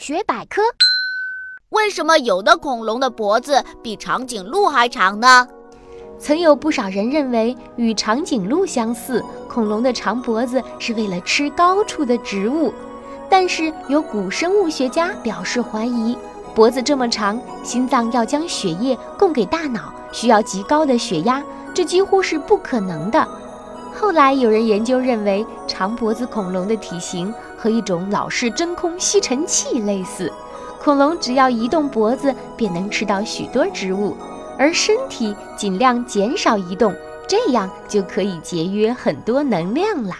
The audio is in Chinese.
大学百科：为什么有的恐龙的脖子比长颈鹿还长呢？曾有不少人认为与长颈鹿相似，恐龙的长脖子是为了吃高处的植物。但是有古生物学家表示怀疑，脖子这么长，心脏要将血液供给大脑，需要极高的血压，这几乎是不可能的。后来有人研究认为，长脖子恐龙的体型和一种老式真空吸尘器类似，恐龙只要移动脖子便能吃到许多植物，而身体尽量减少移动，这样就可以节约很多能量啦。